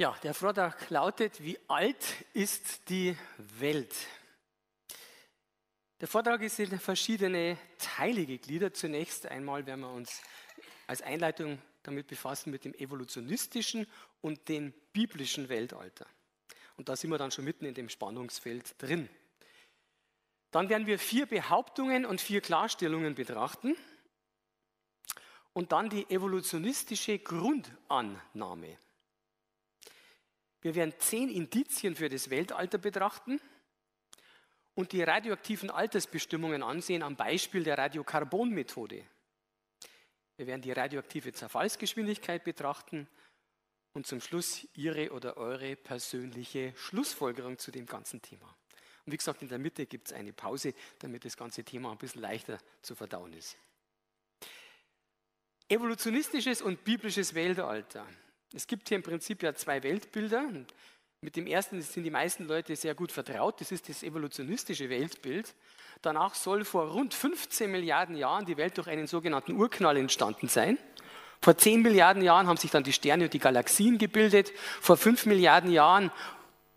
Ja, der Vortrag lautet, wie alt ist die Welt? Der Vortrag ist in verschiedene Teile gegliedert. Zunächst einmal werden wir uns als Einleitung damit befassen mit dem evolutionistischen und dem biblischen Weltalter. Und da sind wir dann schon mitten in dem Spannungsfeld drin. Dann werden wir vier Behauptungen und vier Klarstellungen betrachten und dann die evolutionistische Grundannahme. Wir werden zehn Indizien für das Weltalter betrachten und die radioaktiven Altersbestimmungen ansehen am Beispiel der Radiokarbonmethode. Wir werden die radioaktive Zerfallsgeschwindigkeit betrachten und zum Schluss Ihre oder eure persönliche Schlussfolgerung zu dem ganzen Thema. Und wie gesagt, in der Mitte gibt es eine Pause, damit das ganze Thema ein bisschen leichter zu verdauen ist. Evolutionistisches und biblisches Weltalter. Es gibt hier im Prinzip ja zwei Weltbilder. Mit dem ersten sind die meisten Leute sehr gut vertraut. Das ist das evolutionistische Weltbild. Danach soll vor rund 15 Milliarden Jahren die Welt durch einen sogenannten Urknall entstanden sein. Vor 10 Milliarden Jahren haben sich dann die Sterne und die Galaxien gebildet. Vor 5 Milliarden Jahren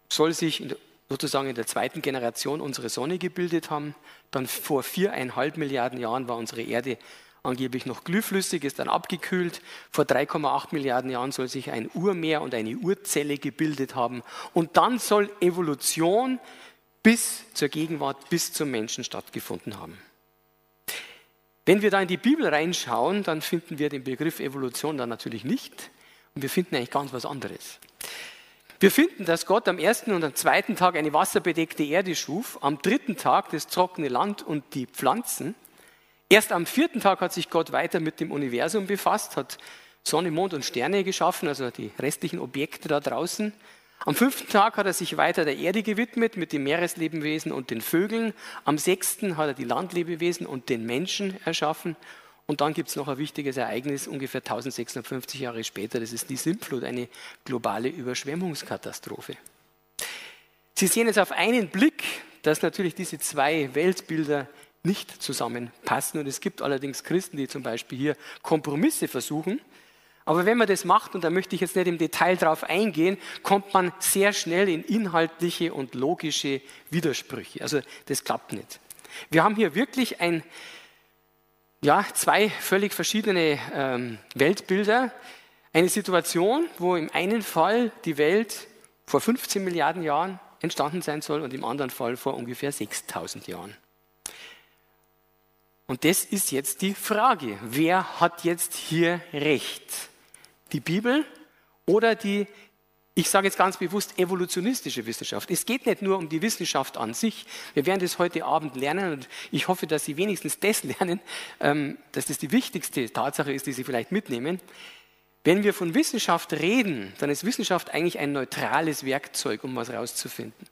soll sich sozusagen in der zweiten Generation unsere Sonne gebildet haben. Dann vor viereinhalb Milliarden Jahren war unsere Erde angeblich noch glühflüssig, ist dann abgekühlt. Vor 3,8 Milliarden Jahren soll sich ein Urmeer und eine Urzelle gebildet haben. Und dann soll Evolution bis zur Gegenwart, bis zum Menschen stattgefunden haben. Wenn wir da in die Bibel reinschauen, dann finden wir den Begriff Evolution dann natürlich nicht. Und wir finden eigentlich ganz was anderes. Wir finden, dass Gott am ersten und am zweiten Tag eine wasserbedeckte Erde schuf, am dritten Tag das trockene Land und die Pflanzen. Erst am vierten Tag hat sich Gott weiter mit dem Universum befasst, hat Sonne, Mond und Sterne geschaffen, also die restlichen Objekte da draußen. Am fünften Tag hat er sich weiter der Erde gewidmet mit den Meereslebewesen und den Vögeln. Am sechsten hat er die Landlebewesen und den Menschen erschaffen. Und dann gibt es noch ein wichtiges Ereignis, ungefähr 1650 Jahre später, das ist die Sintflut, eine globale Überschwemmungskatastrophe. Sie sehen jetzt auf einen Blick, dass natürlich diese zwei Weltbilder nicht zusammenpassen. Und es gibt allerdings Christen, die zum Beispiel hier Kompromisse versuchen. Aber wenn man das macht, und da möchte ich jetzt nicht im Detail drauf eingehen, kommt man sehr schnell in inhaltliche und logische Widersprüche. Also das klappt nicht. Wir haben hier wirklich ein, ja, zwei völlig verschiedene ähm, Weltbilder. Eine Situation, wo im einen Fall die Welt vor 15 Milliarden Jahren entstanden sein soll und im anderen Fall vor ungefähr 6000 Jahren. Und das ist jetzt die Frage. Wer hat jetzt hier recht? Die Bibel oder die, ich sage jetzt ganz bewusst, evolutionistische Wissenschaft? Es geht nicht nur um die Wissenschaft an sich. Wir werden das heute Abend lernen und ich hoffe, dass Sie wenigstens das lernen, ähm, dass das die wichtigste Tatsache ist, die Sie vielleicht mitnehmen. Wenn wir von Wissenschaft reden, dann ist Wissenschaft eigentlich ein neutrales Werkzeug, um was herauszufinden.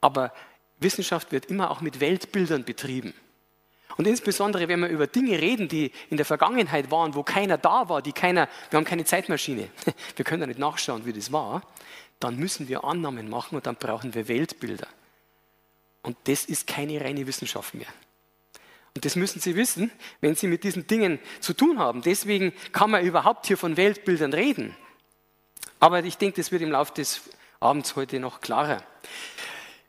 Aber Wissenschaft wird immer auch mit Weltbildern betrieben. Und insbesondere, wenn wir über Dinge reden, die in der Vergangenheit waren, wo keiner da war, die keiner, wir haben keine Zeitmaschine, wir können ja nicht nachschauen, wie das war, dann müssen wir Annahmen machen und dann brauchen wir Weltbilder. Und das ist keine reine Wissenschaft mehr. Und das müssen Sie wissen, wenn Sie mit diesen Dingen zu tun haben. Deswegen kann man überhaupt hier von Weltbildern reden. Aber ich denke, das wird im Laufe des Abends heute noch klarer.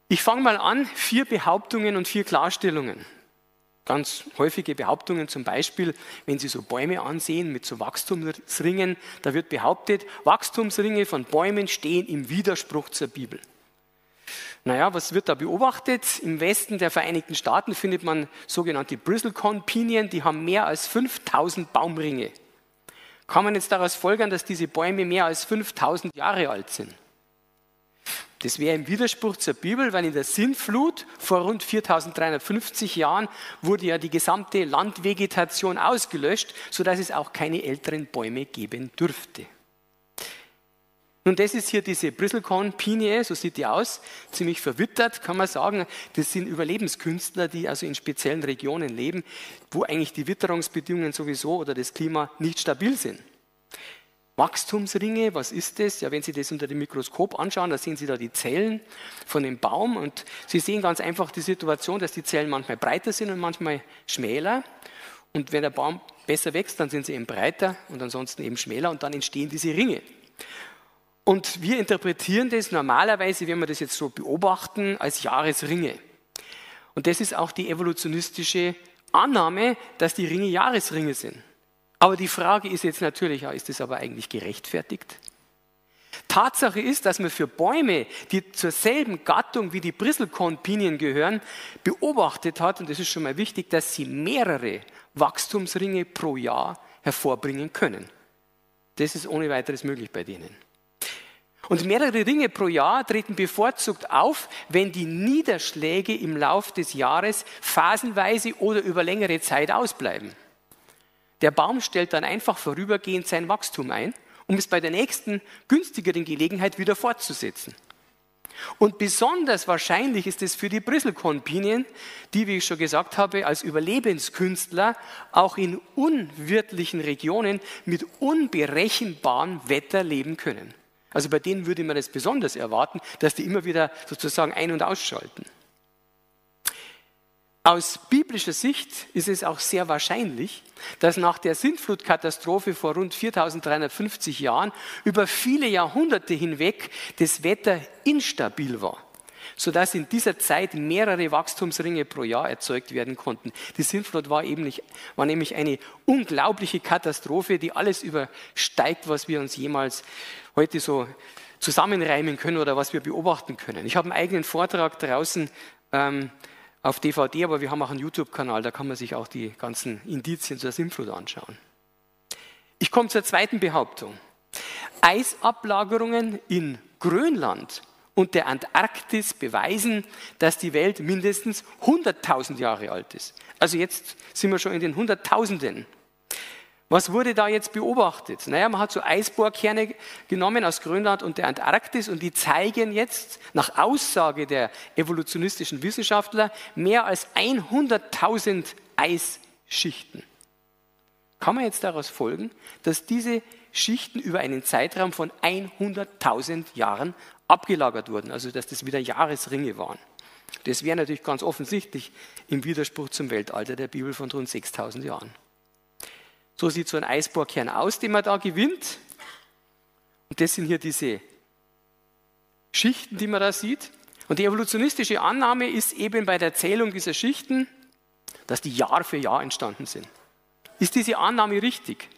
Ich fange mal an, vier Behauptungen und vier Klarstellungen ganz häufige Behauptungen, zum Beispiel, wenn Sie so Bäume ansehen mit so Wachstumsringen, da wird behauptet, Wachstumsringe von Bäumen stehen im Widerspruch zur Bibel. Naja, was wird da beobachtet? Im Westen der Vereinigten Staaten findet man sogenannte Bristlecone-Pinien, die haben mehr als 5000 Baumringe. Kann man jetzt daraus folgern, dass diese Bäume mehr als 5000 Jahre alt sind? Das wäre im Widerspruch zur Bibel, weil in der Sintflut vor rund 4350 Jahren wurde ja die gesamte Landvegetation ausgelöscht, sodass es auch keine älteren Bäume geben dürfte. Nun, das ist hier diese Bristlecone-Pinie, so sieht die aus, ziemlich verwittert, kann man sagen. Das sind Überlebenskünstler, die also in speziellen Regionen leben, wo eigentlich die Witterungsbedingungen sowieso oder das Klima nicht stabil sind. Wachstumsringe, was ist das? Ja, wenn Sie das unter dem Mikroskop anschauen, da sehen Sie da die Zellen von dem Baum und Sie sehen ganz einfach die Situation, dass die Zellen manchmal breiter sind und manchmal schmäler. Und wenn der Baum besser wächst, dann sind sie eben breiter und ansonsten eben schmäler und dann entstehen diese Ringe. Und wir interpretieren das normalerweise, wenn wir das jetzt so beobachten, als Jahresringe. Und das ist auch die evolutionistische Annahme, dass die Ringe Jahresringe sind. Aber die Frage ist jetzt natürlich, ist das aber eigentlich gerechtfertigt? Tatsache ist, dass man für Bäume, die zur selben Gattung wie die Bristlecorn-Pinien gehören, beobachtet hat, und das ist schon mal wichtig, dass sie mehrere Wachstumsringe pro Jahr hervorbringen können. Das ist ohne weiteres möglich bei denen. Und mehrere Ringe pro Jahr treten bevorzugt auf, wenn die Niederschläge im Lauf des Jahres phasenweise oder über längere Zeit ausbleiben. Der Baum stellt dann einfach vorübergehend sein Wachstum ein, um es bei der nächsten günstigeren Gelegenheit wieder fortzusetzen. Und besonders wahrscheinlich ist es für die Bristlecorn-Pinien, die, wie ich schon gesagt habe, als Überlebenskünstler auch in unwirtlichen Regionen mit unberechenbarem Wetter leben können. Also bei denen würde man das besonders erwarten, dass die immer wieder sozusagen ein- und ausschalten. Aus biblischer Sicht ist es auch sehr wahrscheinlich, dass nach der Sintflutkatastrophe vor rund 4350 Jahren über viele Jahrhunderte hinweg das Wetter instabil war, sodass in dieser Zeit mehrere Wachstumsringe pro Jahr erzeugt werden konnten. Die Sintflut war, eben nicht, war nämlich eine unglaubliche Katastrophe, die alles übersteigt, was wir uns jemals heute so zusammenreimen können oder was wir beobachten können. Ich habe einen eigenen Vortrag draußen. Ähm, auf DVD, aber wir haben auch einen YouTube-Kanal, da kann man sich auch die ganzen Indizien zur Sintflut anschauen. Ich komme zur zweiten Behauptung. Eisablagerungen in Grönland und der Antarktis beweisen, dass die Welt mindestens 100.000 Jahre alt ist. Also jetzt sind wir schon in den Hunderttausenden. Was wurde da jetzt beobachtet? Naja, man hat so Eisbohrkerne genommen aus Grönland und der Antarktis und die zeigen jetzt nach Aussage der evolutionistischen Wissenschaftler mehr als 100.000 Eisschichten. Kann man jetzt daraus folgen, dass diese Schichten über einen Zeitraum von 100.000 Jahren abgelagert wurden, also dass das wieder Jahresringe waren. Das wäre natürlich ganz offensichtlich im Widerspruch zum Weltalter der Bibel von rund 6000 Jahren. So sieht so ein Eisbohrkern aus, den man da gewinnt. Und das sind hier diese Schichten, die man da sieht. Und die evolutionistische Annahme ist eben bei der Zählung dieser Schichten, dass die Jahr für Jahr entstanden sind. Ist diese Annahme richtig?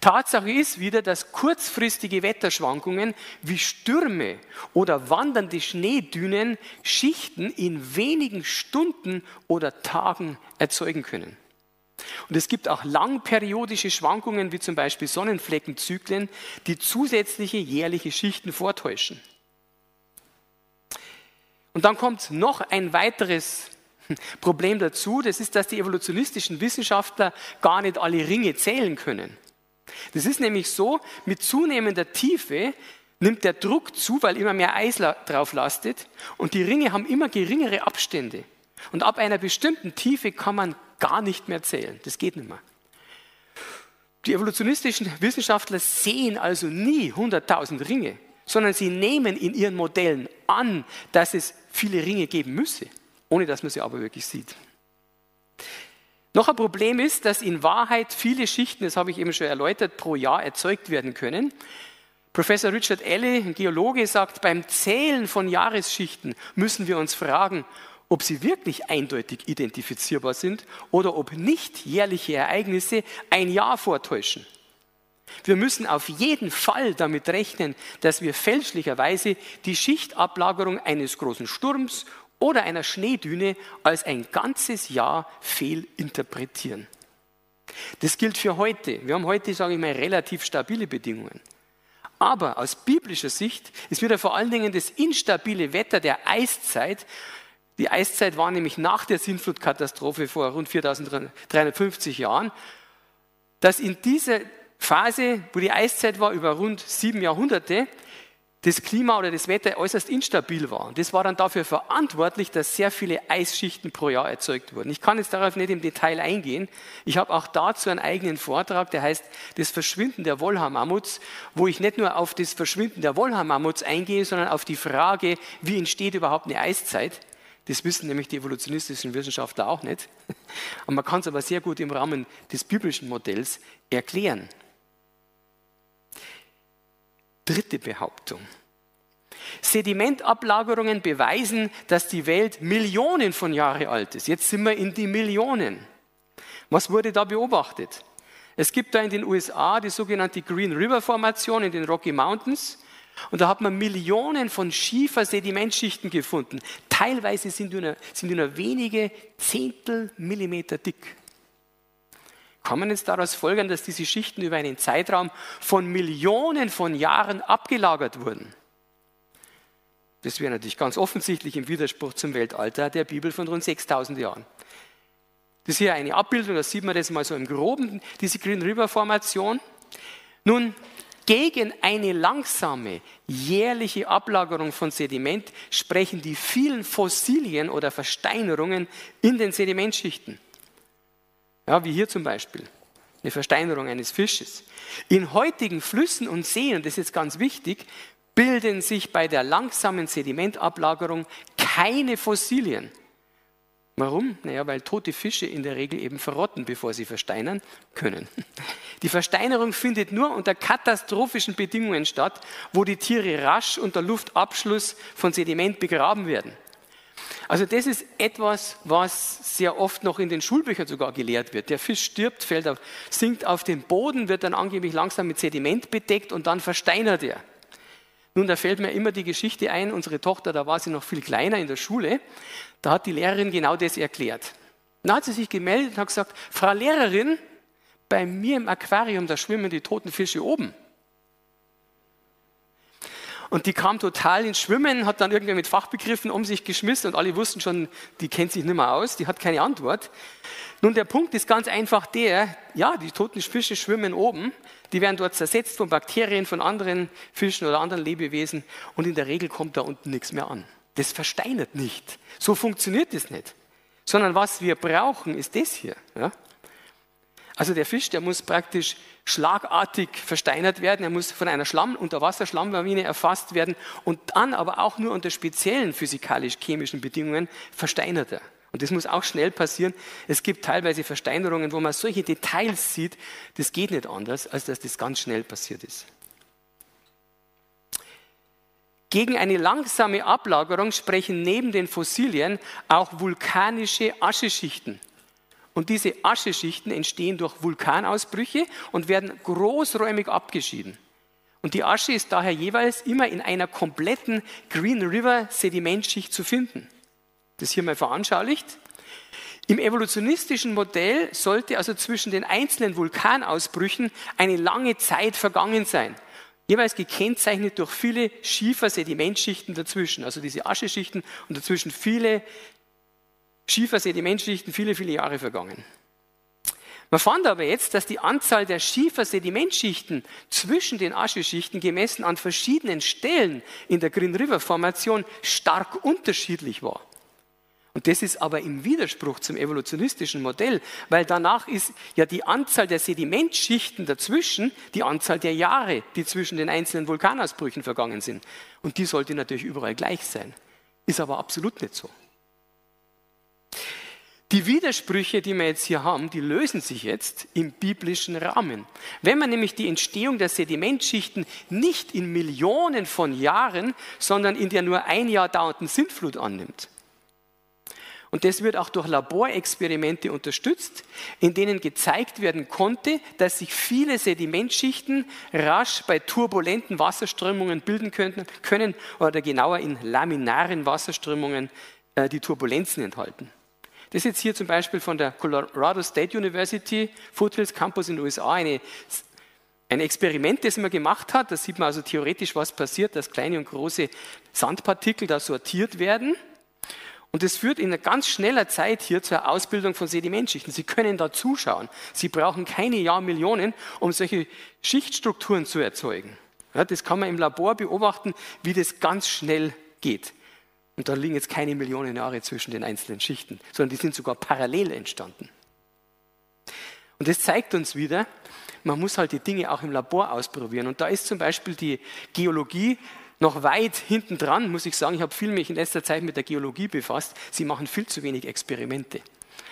Tatsache ist wieder, dass kurzfristige Wetterschwankungen wie Stürme oder wandernde Schneedünen Schichten in wenigen Stunden oder Tagen erzeugen können. Und es gibt auch langperiodische Schwankungen, wie zum Beispiel Sonnenfleckenzyklen, die zusätzliche jährliche Schichten vortäuschen. Und dann kommt noch ein weiteres Problem dazu, das ist, dass die evolutionistischen Wissenschaftler gar nicht alle Ringe zählen können. Das ist nämlich so, mit zunehmender Tiefe nimmt der Druck zu, weil immer mehr Eis drauf lastet und die Ringe haben immer geringere Abstände. Und ab einer bestimmten Tiefe kann man gar nicht mehr zählen. Das geht nicht mehr. Die evolutionistischen Wissenschaftler sehen also nie 100.000 Ringe, sondern sie nehmen in ihren Modellen an, dass es viele Ringe geben müsse, ohne dass man sie aber wirklich sieht. Noch ein Problem ist, dass in Wahrheit viele Schichten, das habe ich eben schon erläutert, pro Jahr erzeugt werden können. Professor Richard Alley, ein Geologe, sagt, beim Zählen von Jahresschichten müssen wir uns fragen, ob sie wirklich eindeutig identifizierbar sind oder ob nicht jährliche Ereignisse ein Jahr vortäuschen. Wir müssen auf jeden Fall damit rechnen, dass wir fälschlicherweise die Schichtablagerung eines großen Sturms oder einer Schneedüne als ein ganzes Jahr fehlinterpretieren. Das gilt für heute. Wir haben heute, sage ich mal, relativ stabile Bedingungen. Aber aus biblischer Sicht ist wieder vor allen Dingen das instabile Wetter der Eiszeit die Eiszeit war nämlich nach der Sintflutkatastrophe vor rund 4350 Jahren, dass in dieser Phase, wo die Eiszeit war, über rund sieben Jahrhunderte, das Klima oder das Wetter äußerst instabil war. Und das war dann dafür verantwortlich, dass sehr viele Eisschichten pro Jahr erzeugt wurden. Ich kann jetzt darauf nicht im Detail eingehen. Ich habe auch dazu einen eigenen Vortrag, der heißt Das Verschwinden der Wollhaar-Mammuts, wo ich nicht nur auf das Verschwinden der Wollhaar-Mammuts eingehe, sondern auf die Frage, wie entsteht überhaupt eine Eiszeit. Das wissen nämlich die evolutionistischen Wissenschaftler auch nicht. Und man kann es aber sehr gut im Rahmen des biblischen Modells erklären. Dritte Behauptung. Sedimentablagerungen beweisen, dass die Welt Millionen von Jahren alt ist. Jetzt sind wir in die Millionen. Was wurde da beobachtet? Es gibt da in den USA die sogenannte Green River Formation in den Rocky Mountains. Und da hat man Millionen von Schiefer-Sedimentschichten gefunden. Teilweise sind nur, sind nur wenige Zehntel Millimeter dick. Kann man jetzt daraus folgern, dass diese Schichten über einen Zeitraum von Millionen von Jahren abgelagert wurden? Das wäre natürlich ganz offensichtlich im Widerspruch zum Weltalter der Bibel von rund 6000 Jahren. Das ist hier eine Abbildung, da sieht man das mal so im Groben, diese Green River Formation. Nun, gegen eine langsame jährliche Ablagerung von Sediment sprechen die vielen Fossilien oder Versteinerungen in den Sedimentschichten. Ja, wie hier zum Beispiel, eine Versteinerung eines Fisches. In heutigen Flüssen und Seen, und das ist jetzt ganz wichtig, bilden sich bei der langsamen Sedimentablagerung keine Fossilien. Warum? Naja, weil tote Fische in der Regel eben verrotten, bevor sie versteinern können. Die Versteinerung findet nur unter katastrophischen Bedingungen statt, wo die Tiere rasch unter Luftabschluss von Sediment begraben werden. Also das ist etwas, was sehr oft noch in den Schulbüchern sogar gelehrt wird. Der Fisch stirbt, fällt auf, sinkt auf den Boden, wird dann angeblich langsam mit Sediment bedeckt und dann versteinert er. Nun, da fällt mir immer die Geschichte ein, unsere Tochter, da war sie noch viel kleiner in der Schule, da hat die Lehrerin genau das erklärt. Dann hat sie sich gemeldet und hat gesagt, Frau Lehrerin, bei mir im Aquarium, da schwimmen die toten Fische oben. Und die kam total ins Schwimmen, hat dann irgendwer mit Fachbegriffen um sich geschmissen und alle wussten schon, die kennt sich nicht mehr aus, die hat keine Antwort. Nun, der Punkt ist ganz einfach der, ja, die toten Fische schwimmen oben, die werden dort zersetzt von Bakterien, von anderen Fischen oder anderen Lebewesen und in der Regel kommt da unten nichts mehr an. Das versteinert nicht. So funktioniert das nicht. Sondern was wir brauchen, ist das hier. Ja? Also der Fisch, der muss praktisch schlagartig versteinert werden, er muss von einer Schlamm, Unterwasserschlammbawine erfasst werden und dann aber auch nur unter speziellen physikalisch-chemischen Bedingungen versteinert er. Und das muss auch schnell passieren. Es gibt teilweise Versteinerungen, wo man solche Details sieht, das geht nicht anders, als dass das ganz schnell passiert ist. Gegen eine langsame Ablagerung sprechen neben den Fossilien auch vulkanische Ascheschichten. Und diese Ascheschichten entstehen durch Vulkanausbrüche und werden großräumig abgeschieden. Und die Asche ist daher jeweils immer in einer kompletten Green River Sedimentschicht zu finden das hier mal veranschaulicht. Im evolutionistischen Modell sollte also zwischen den einzelnen Vulkanausbrüchen eine lange Zeit vergangen sein. Jeweils gekennzeichnet durch viele Schiefer-Sedimentschichten dazwischen, also diese Ascheschichten und dazwischen viele Schiefer-Sedimentschichten, viele, viele Jahre vergangen. Man fand aber jetzt, dass die Anzahl der Schiefer-Sedimentschichten zwischen den Ascheschichten gemessen an verschiedenen Stellen in der Green River Formation stark unterschiedlich war. Und das ist aber im Widerspruch zum evolutionistischen Modell, weil danach ist ja die Anzahl der Sedimentschichten dazwischen die Anzahl der Jahre, die zwischen den einzelnen Vulkanausbrüchen vergangen sind. Und die sollte natürlich überall gleich sein. Ist aber absolut nicht so. Die Widersprüche, die wir jetzt hier haben, die lösen sich jetzt im biblischen Rahmen. Wenn man nämlich die Entstehung der Sedimentschichten nicht in Millionen von Jahren, sondern in der nur ein Jahr dauernden Sintflut annimmt, und das wird auch durch Laborexperimente unterstützt, in denen gezeigt werden konnte, dass sich viele Sedimentschichten rasch bei turbulenten Wasserströmungen bilden können, oder genauer in laminaren Wasserströmungen äh, die Turbulenzen enthalten. Das ist jetzt hier zum Beispiel von der Colorado State University, Foothills Campus in den USA, eine, ein Experiment, das man gemacht hat. Da sieht man also theoretisch, was passiert, dass kleine und große Sandpartikel da sortiert werden. Und das führt in ganz schneller Zeit hier zur Ausbildung von Sedimentschichten. Sie können da zuschauen. Sie brauchen keine Jahrmillionen, um solche Schichtstrukturen zu erzeugen. Ja, das kann man im Labor beobachten, wie das ganz schnell geht. Und da liegen jetzt keine Millionen Jahre zwischen den einzelnen Schichten, sondern die sind sogar parallel entstanden. Und das zeigt uns wieder, man muss halt die Dinge auch im Labor ausprobieren. Und da ist zum Beispiel die Geologie noch weit hinten dran, muss ich sagen, ich habe viel mich in letzter Zeit mit der Geologie befasst. Sie machen viel zu wenig Experimente.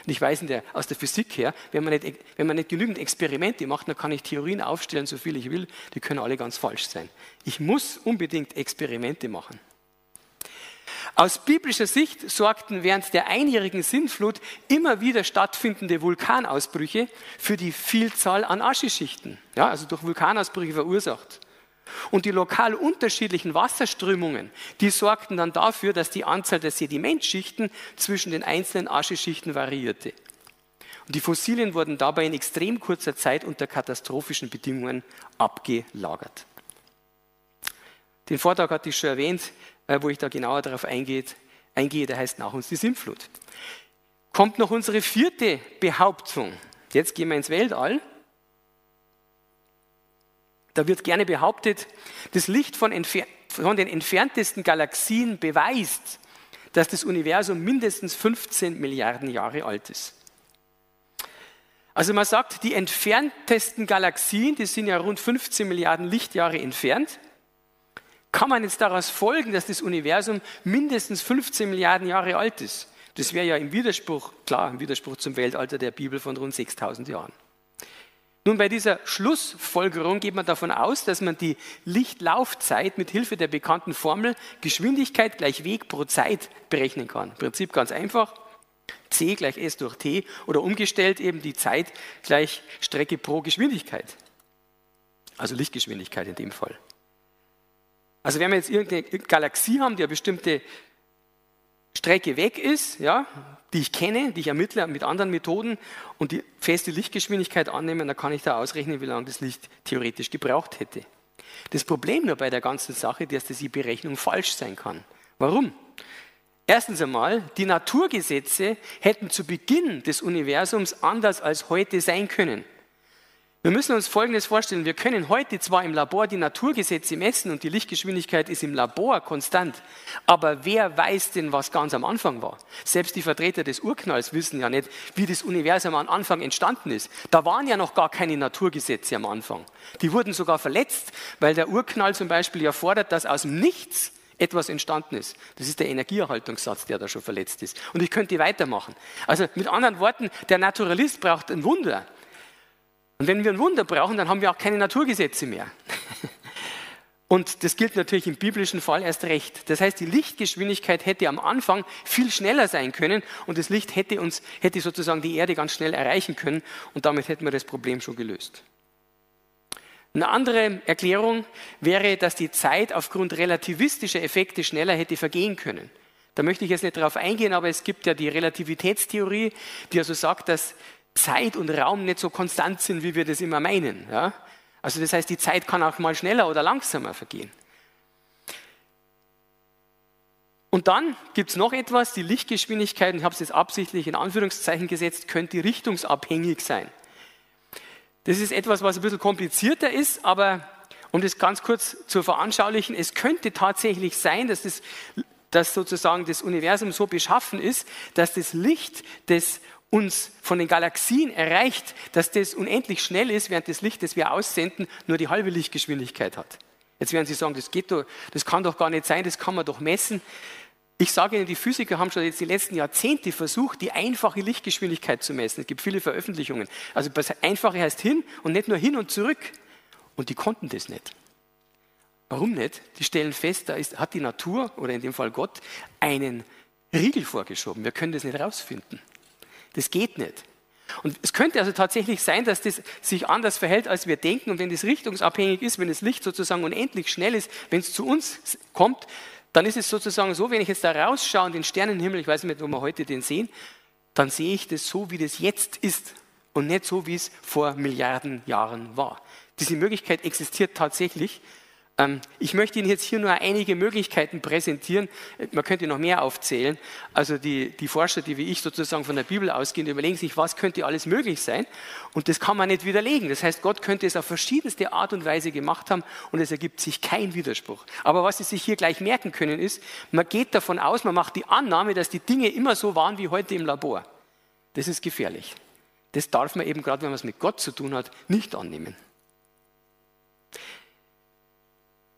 Und ich weiß der, aus der Physik her, wenn man, nicht, wenn man nicht genügend Experimente macht, dann kann ich Theorien aufstellen, so viel ich will, die können alle ganz falsch sein. Ich muss unbedingt Experimente machen. Aus biblischer Sicht sorgten während der einjährigen Sintflut immer wieder stattfindende Vulkanausbrüche für die Vielzahl an Ascheschichten, ja, also durch Vulkanausbrüche verursacht. Und die lokal unterschiedlichen Wasserströmungen, die sorgten dann dafür, dass die Anzahl der Sedimentschichten zwischen den einzelnen Ascheschichten variierte. Und die Fossilien wurden dabei in extrem kurzer Zeit unter katastrophischen Bedingungen abgelagert. Den Vortrag hatte ich schon erwähnt, äh, wo ich da genauer darauf eingehe, eingehe, der heißt nach uns die Sintflut. Kommt noch unsere vierte Behauptung. Jetzt gehen wir ins Weltall. Da wird gerne behauptet, das Licht von, von, den entferntesten Galaxien beweist, dass das Universum mindestens 15 Milliarden Jahre alt ist. Also man sagt, die entferntesten Galaxien, die sind ja rund 15 Milliarden Lichtjahre entfernt. Kann man jetzt daraus folgen, dass das Universum mindestens 15 Milliarden Jahre alt ist? Das wäre ja im Widerspruch, klar, im Widerspruch zum Weltalter der Bibel von rund 6000 Jahren. Nun, bei dieser Schlussfolgerung geht man davon aus, dass man die Lichtlaufzeit mit Hilfe der bekannten Formel Geschwindigkeit gleich Weg pro Zeit berechnen kann. Im Prinzip ganz einfach. C gleich S durch T oder umgestellt eben die Zeit gleich Strecke pro Geschwindigkeit. Also Lichtgeschwindigkeit in dem Fall. Also wenn wir jetzt irgendeine Galaxie haben, die eine bestimmte Strecke weg ist, ja, die ich kenne, die ich ermittle mit anderen Methoden und die feste Lichtgeschwindigkeit annehmen, dann kann ich da ausrechnen, wie lange das Licht theoretisch gebraucht hätte. Das Problem nur bei der ganzen Sache ist, dass die Berechnung falsch sein kann. Warum? Erstens einmal, die Naturgesetze hätten zu Beginn des Universums anders als heute sein können. Wir müssen uns Folgendes vorstellen. Wir können heute zwar im Labor die Naturgesetze messen und die Lichtgeschwindigkeit ist im Labor konstant, aber wer weiß denn, was ganz am Anfang war? Selbst die Vertreter des Urknalls wissen ja nicht, wie das Universum am Anfang entstanden ist. Da waren ja noch gar keine Naturgesetze am Anfang. Die wurden sogar verletzt, weil der Urknall zum Beispiel ja fordert, dass aus dem Nichts etwas entstanden ist. Das ist der Energieerhaltungssatz, der da schon verletzt ist. Und ich könnte weitermachen. Also mit anderen Worten, der Naturalist braucht ein Wunder. Und wenn wir ein Wunder brauchen, dann haben wir auch keine Naturgesetze mehr. Und das gilt natürlich im biblischen Fall erst recht. Das heißt, die Lichtgeschwindigkeit hätte am Anfang viel schneller sein können und das Licht hätte uns, hätte sozusagen die Erde ganz schnell erreichen können und damit hätten wir das Problem schon gelöst. Eine andere Erklärung wäre, dass die Zeit aufgrund relativistischer Effekte schneller hätte vergehen können. Da möchte ich jetzt nicht darauf eingehen, aber es gibt ja die Relativitätstheorie, die also sagt, dass Zeit und Raum nicht so konstant sind, wie wir das immer meinen. Ja? Also das heißt, die Zeit kann auch mal schneller oder langsamer vergehen. Und dann gibt es noch etwas, die Lichtgeschwindigkeit, ich habe es jetzt absichtlich in Anführungszeichen gesetzt, könnte richtungsabhängig sein. Das ist etwas, was ein bisschen komplizierter ist, aber um das ganz kurz zu veranschaulichen, es könnte tatsächlich sein, dass, das, dass sozusagen das Universum so beschaffen ist, dass das Licht, das uns von den Galaxien erreicht, dass das unendlich schnell ist, während das Licht, das wir aussenden, nur die halbe Lichtgeschwindigkeit hat. Jetzt werden Sie sagen, das geht doch, das kann doch gar nicht sein, das kann man doch messen. Ich sage Ihnen, die Physiker haben schon jetzt die letzten Jahrzehnte versucht, die einfache Lichtgeschwindigkeit zu messen. Es gibt viele Veröffentlichungen. Also das Einfache heißt hin und nicht nur hin und zurück. Und die konnten das nicht. Warum nicht? Die stellen fest, da ist, hat die Natur oder in dem Fall Gott einen Riegel vorgeschoben. Wir können das nicht herausfinden. Das geht nicht. Und es könnte also tatsächlich sein, dass das sich anders verhält, als wir denken. Und wenn das richtungsabhängig ist, wenn das Licht sozusagen unendlich schnell ist, wenn es zu uns kommt, dann ist es sozusagen so, wenn ich jetzt da rausschaue in den Sternenhimmel, ich weiß nicht, wo wir heute den sehen, dann sehe ich das so, wie das jetzt ist und nicht so, wie es vor Milliarden Jahren war. Diese Möglichkeit existiert tatsächlich. Ähm, ich möchte Ihnen jetzt hier nur einige Möglichkeiten präsentieren. Man könnte noch mehr aufzählen. Also die, die Forscher, die wie ich sozusagen von der Bibel ausgehen, überlegen sich, was könnte alles möglich sein. Und das kann man nicht widerlegen. Das heißt, Gott könnte es auf verschiedenste Art und Weise gemacht haben und es ergibt sich kein Widerspruch. Aber was Sie sich hier gleich merken können, ist, man geht davon aus, man macht die Annahme, dass die Dinge immer so waren wie heute im Labor. Das ist gefährlich. Das darf man eben, gerade wenn man es mit Gott zu tun hat, nicht annehmen.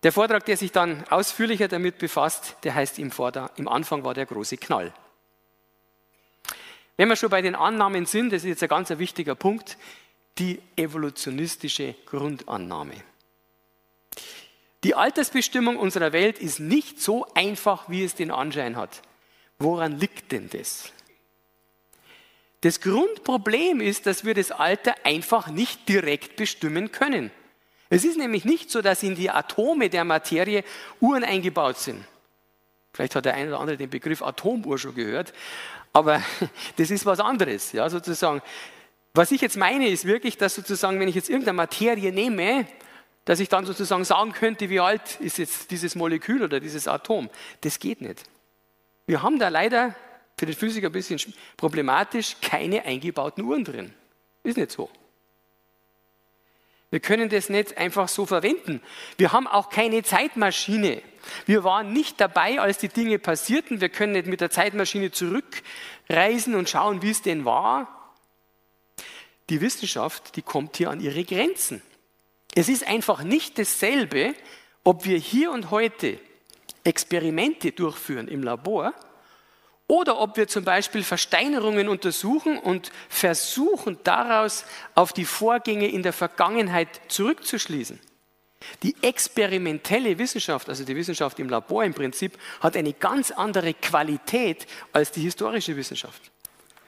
Der Vortrag, der sich dann ausführlicher damit befasst, der heißt im, Vorder-, im Anfang war der große Knall. Wenn wir schon bei den Annahmen sind, das ist jetzt ein ganz wichtiger Punkt, die evolutionistische Grundannahme. Die Altersbestimmung unserer Welt ist nicht so einfach, wie es den Anschein hat. Woran liegt denn das? Das Grundproblem ist, dass wir das Alter einfach nicht direkt bestimmen können. Es ist nämlich nicht so, dass in die Atome der Materie Uhren eingebaut sind. Vielleicht hat der eine oder andere den Begriff Atomuhr schon gehört, aber das ist was anderes, ja, sozusagen. Was ich jetzt meine, ist wirklich, dass sozusagen, wenn ich jetzt irgendeine Materie nehme, dass ich dann sozusagen sagen könnte, wie alt ist jetzt dieses Molekül oder dieses Atom. Das geht nicht. Wir haben da leider für den Physiker ein bisschen problematisch keine eingebauten Uhren drin. Ist nicht so. Wir können das nicht einfach so verwenden. Wir haben auch keine Zeitmaschine. Wir waren nicht dabei, als die Dinge passierten. Wir können nicht mit der Zeitmaschine zurückreisen und schauen, wie es denn war. Die Wissenschaft, die kommt hier an ihre Grenzen. Es ist einfach nicht dasselbe, ob wir hier und heute Experimente durchführen im Labor oder ob wir zum Beispiel Versteinerungen untersuchen und versuchen daraus auf die Vorgänge in der Vergangenheit zurückzuschließen. Die experimentelle Wissenschaft, also die Wissenschaft im Labor im Prinzip, hat eine ganz andere Qualität als die historische Wissenschaft.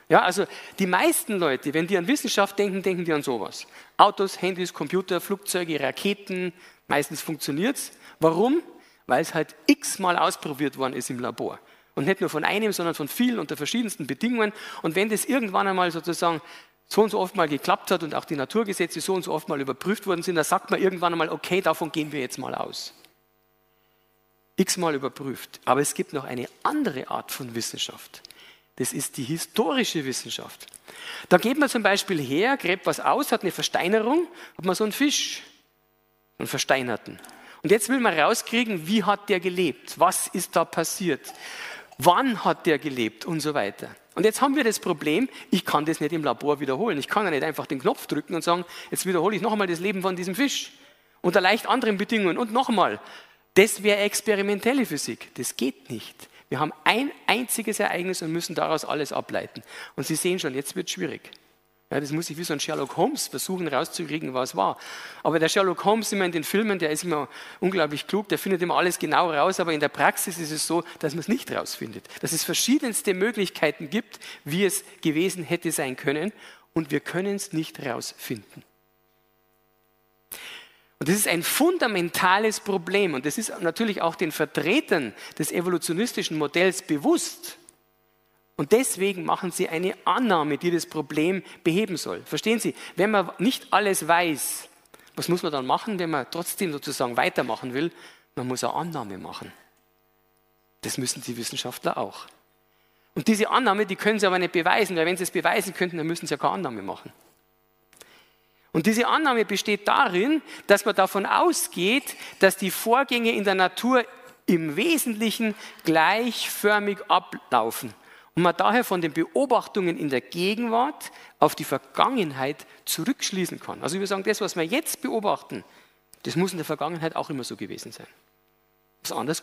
Ja, also die meisten Leute, wenn die an Wissenschaft denken, denken die an sowas. Autos, Handys, Computer, Flugzeuge, Raketen, meistens funktioniert es. Warum? Weil es halt x-mal ausprobiert worden ist im Labor. Und nicht nur von einem, sondern von vielen unter verschiedensten Bedingungen. Und wenn das irgendwann einmal sozusagen so und so oft mal geklappt hat und auch die Naturgesetze so und so oft mal überprüft worden sind, dann sagt man irgendwann einmal, okay, davon gehen wir jetzt mal aus. X-mal überprüft. Aber es gibt noch eine andere Art von Wissenschaft. Das ist die historische Wissenschaft. Da geht man zum Beispiel her, gräbt was aus, hat eine Versteinerung, hat man so einen Fisch, einen Versteinerten. Und jetzt will man rauskriegen, wie hat der gelebt? Was ist da passiert? Wann hat der gelebt? Und so weiter. Und jetzt haben wir das Problem, ich kann das nicht im Labor wiederholen. Ich kann ja nicht einfach den Knopf drücken und sagen, jetzt wiederhole ich nochmal das Leben von diesem Fisch. Unter leicht anderen Bedingungen. Und nochmal, das wäre experimentelle Physik. Das geht nicht. Wir haben ein einziges Ereignis und müssen daraus alles ableiten. Und Sie sehen schon, jetzt wird es schwierig. Ja, das muss ich wie so ein Sherlock Holmes versuchen rauszukriegen, was war. Aber der Sherlock Holmes immer in den Filmen, der ist immer unglaublich klug, der findet immer alles genau raus, aber in der Praxis ist es so, dass man es nicht rausfindet. Dass es verschiedenste Möglichkeiten gibt, wie es gewesen hätte sein können und wir können es nicht rausfinden. Und das ist ein fundamentales Problem und das ist natürlich auch den Vertretern des evolutionistischen Modells bewusst. Und deswegen machen sie eine Annahme, die das Problem beheben soll. Verstehen Sie? Wenn man nicht alles weiß, was muss man dann machen, wenn man trotzdem sozusagen weitermachen will? Man muss eine Annahme machen. Das müssen die Wissenschaftler auch. Und diese Annahme, die können sie aber nicht beweisen, weil wenn sie es beweisen könnten, dann müssen sie ja keine Annahme machen. Und diese Annahme besteht darin, dass man davon ausgeht, dass die Vorgänge in der Natur im Wesentlichen gleichförmig ablaufen und man daher von den Beobachtungen in der Gegenwart auf die Vergangenheit zurückschließen kann. Also wir sagen, das, was wir jetzt beobachten, das muss in der Vergangenheit auch immer so gewesen sein. Was anderes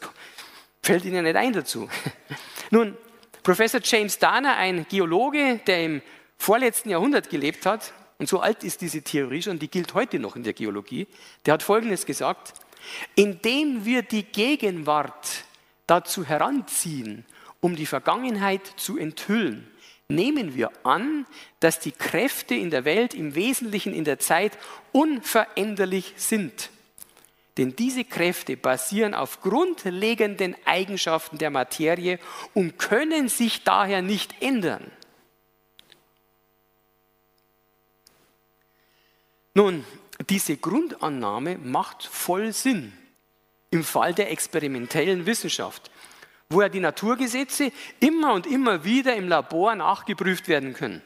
fällt Ihnen nicht ein dazu. Nun, Professor James Dana, ein Geologe, der im vorletzten Jahrhundert gelebt hat, und so alt ist diese Theorie schon, die gilt heute noch in der Geologie, der hat Folgendes gesagt, indem wir die Gegenwart dazu heranziehen, um die Vergangenheit zu enthüllen, nehmen wir an, dass die Kräfte in der Welt im Wesentlichen in der Zeit unveränderlich sind. Denn diese Kräfte basieren auf grundlegenden Eigenschaften der Materie und können sich daher nicht ändern. Nun, diese Grundannahme macht voll Sinn im Fall der experimentellen Wissenschaft, wo ja die Naturgesetze immer und immer wieder im Labor nachgeprüft werden können.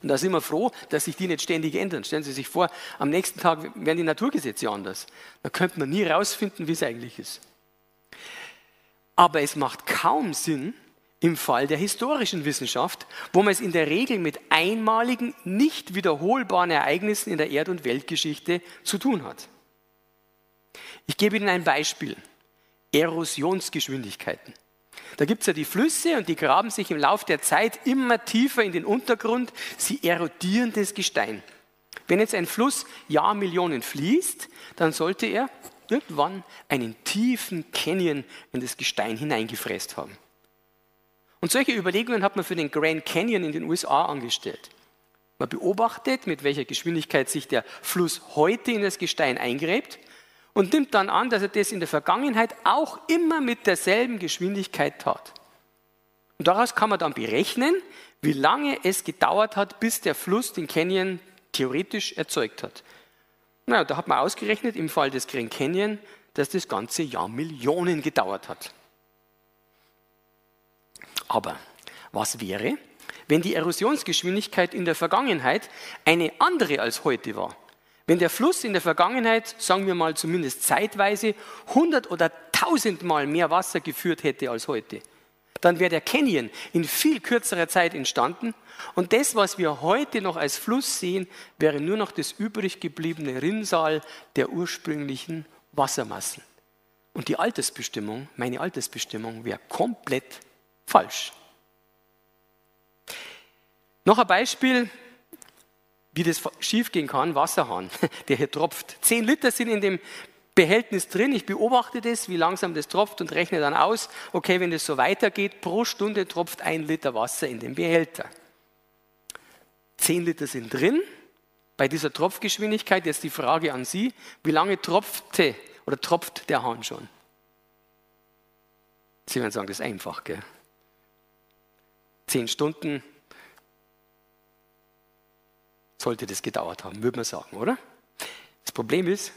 Und da sind wir froh, dass sich die nicht ständig ändern. Stellen Sie sich vor, am nächsten Tag werden die Naturgesetze anders. Da könnte man nie herausfinden, wie es eigentlich ist. Aber es macht kaum Sinn, im Fall der historischen Wissenschaft, wo man es in der Regel mit einmaligen, nicht wiederholbaren Ereignissen in der Erd- und Weltgeschichte zu tun hat. Ich gebe Ihnen ein Beispiel. Erosionsgeschwindigkeiten. Da gibt es ja die Flüsse und die graben sich im Laufe der Zeit immer tiefer in den Untergrund. Sie erodieren das Gestein. Wenn jetzt ein Fluss Jahrmillionen fließt, dann sollte er irgendwann einen tiefen Canyon in das Gestein hineingefräst haben. Und solche Überlegungen hat man für den Grand Canyon in den USA angestellt. Man beobachtet, mit welcher Geschwindigkeit sich der Fluss heute in das Gestein eingräbt und nimmt dann an, dass er das in der Vergangenheit auch immer mit derselben Geschwindigkeit tat. Und daraus kann man dann berechnen, wie lange es gedauert hat, bis der Fluss den Canyon theoretisch erzeugt hat. Na, da hat man ausgerechnet im Fall des Grand Canyon, dass das ganze Jahr Millionen gedauert hat. Aber was wäre, wenn die Erosionsgeschwindigkeit in der Vergangenheit eine andere als heute war? Wenn der Fluss in der Vergangenheit, sagen wir mal zumindest zeitweise, 100 oder 1000 Mal mehr Wasser geführt hätte als heute, dann wäre der Canyon in viel kürzerer Zeit entstanden und das, was wir heute noch als Fluss sehen, wäre nur noch das übrig gebliebene Rinnsal der ursprünglichen Wassermassen. Und die Altersbestimmung, meine Altersbestimmung, wäre komplett falsch. Noch ein Beispiel, wie das schiefgehen kann, Wasserhahn, der hier tropft. Zehn Liter sind in dem Behältnis drin. Ich beobachte das, wie langsam das tropft und rechne dann aus, okay, wenn das so weitergeht, pro Stunde tropft ein Liter Wasser in den Behälter. Zehn Liter sind drin. Bei dieser Tropfgeschwindigkeit jetzt die Frage an Sie, wie lange tropfte oder tropft der Hahn schon? Sie werden sagen, das ist einfach, gell? Zehn Stunden sollte das gedauert haben, würde man sagen, oder? Das Problem ist,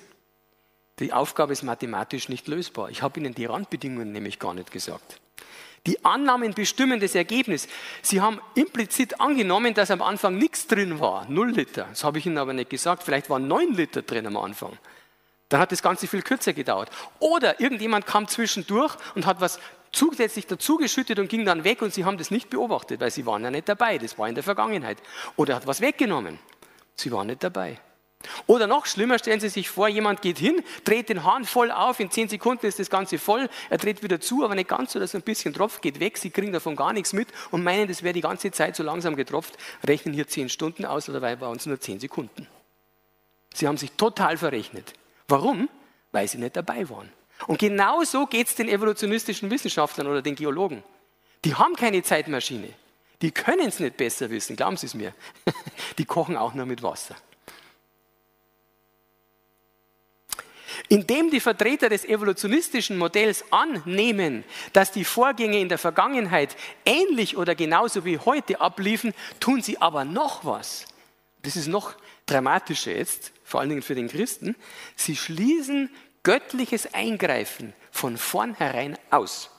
die Aufgabe ist mathematisch nicht lösbar. Ich habe Ihnen die Randbedingungen nämlich gar nicht gesagt. Die Annahmen bestimmen das Ergebnis. Sie haben implizit angenommen, dass am Anfang nichts drin war, null Liter. Das habe ich Ihnen aber nicht gesagt. Vielleicht waren neun Liter drin am Anfang. Dann hat das Ganze viel kürzer gedauert. Oder irgendjemand kam zwischendurch und hat was zusätzlich dazugeschüttet und ging dann weg und Sie haben das nicht beobachtet, weil Sie waren ja nicht dabei. Das war in der Vergangenheit. Oder hat was weggenommen. Sie waren nicht dabei. Oder noch schlimmer, stellen Sie sich vor, jemand geht hin, dreht den Hahn voll auf, in zehn Sekunden ist das Ganze voll, er dreht wieder zu, aber nicht ganz so, dass ein bisschen tropft, geht weg, Sie kriegen davon gar nichts mit und meinen, das wäre die ganze Zeit so langsam getropft, rechnen hier zehn Stunden aus, oder dabei waren es nur zehn Sekunden. Sie haben sich total verrechnet. Warum? Weil Sie nicht dabei waren. Und genau so geht es den evolutionistischen Wissenschaftlern oder den Geologen. Die haben keine Zeitmaschine. Die können es nicht besser wissen, glauben Sie es mir. Die kochen auch nur mit Wasser. Indem die Vertreter des evolutionistischen Modells annehmen, dass die Vorgänge in der Vergangenheit ähnlich oder genauso wie heute abliefen, tun sie aber noch was. Das ist noch dramatischer jetzt, vor allen Dingen für den Christen. Sie schließen göttliches Eingreifen von vornherein aus.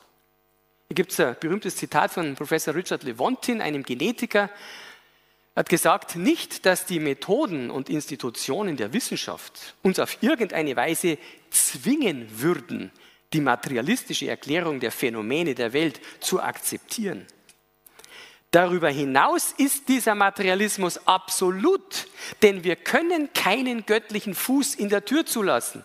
Hier gibt es ein berühmtes Zitat von Professor Richard Levontin, einem Genetiker, hat gesagt, nicht, dass die Methoden und Institutionen der Wissenschaft uns auf irgendeine Weise zwingen würden, die materialistische Erklärung der Phänomene der Welt zu akzeptieren. Darüber hinaus ist dieser Materialismus absolut, denn wir können keinen göttlichen Fuß in der Tür zulassen.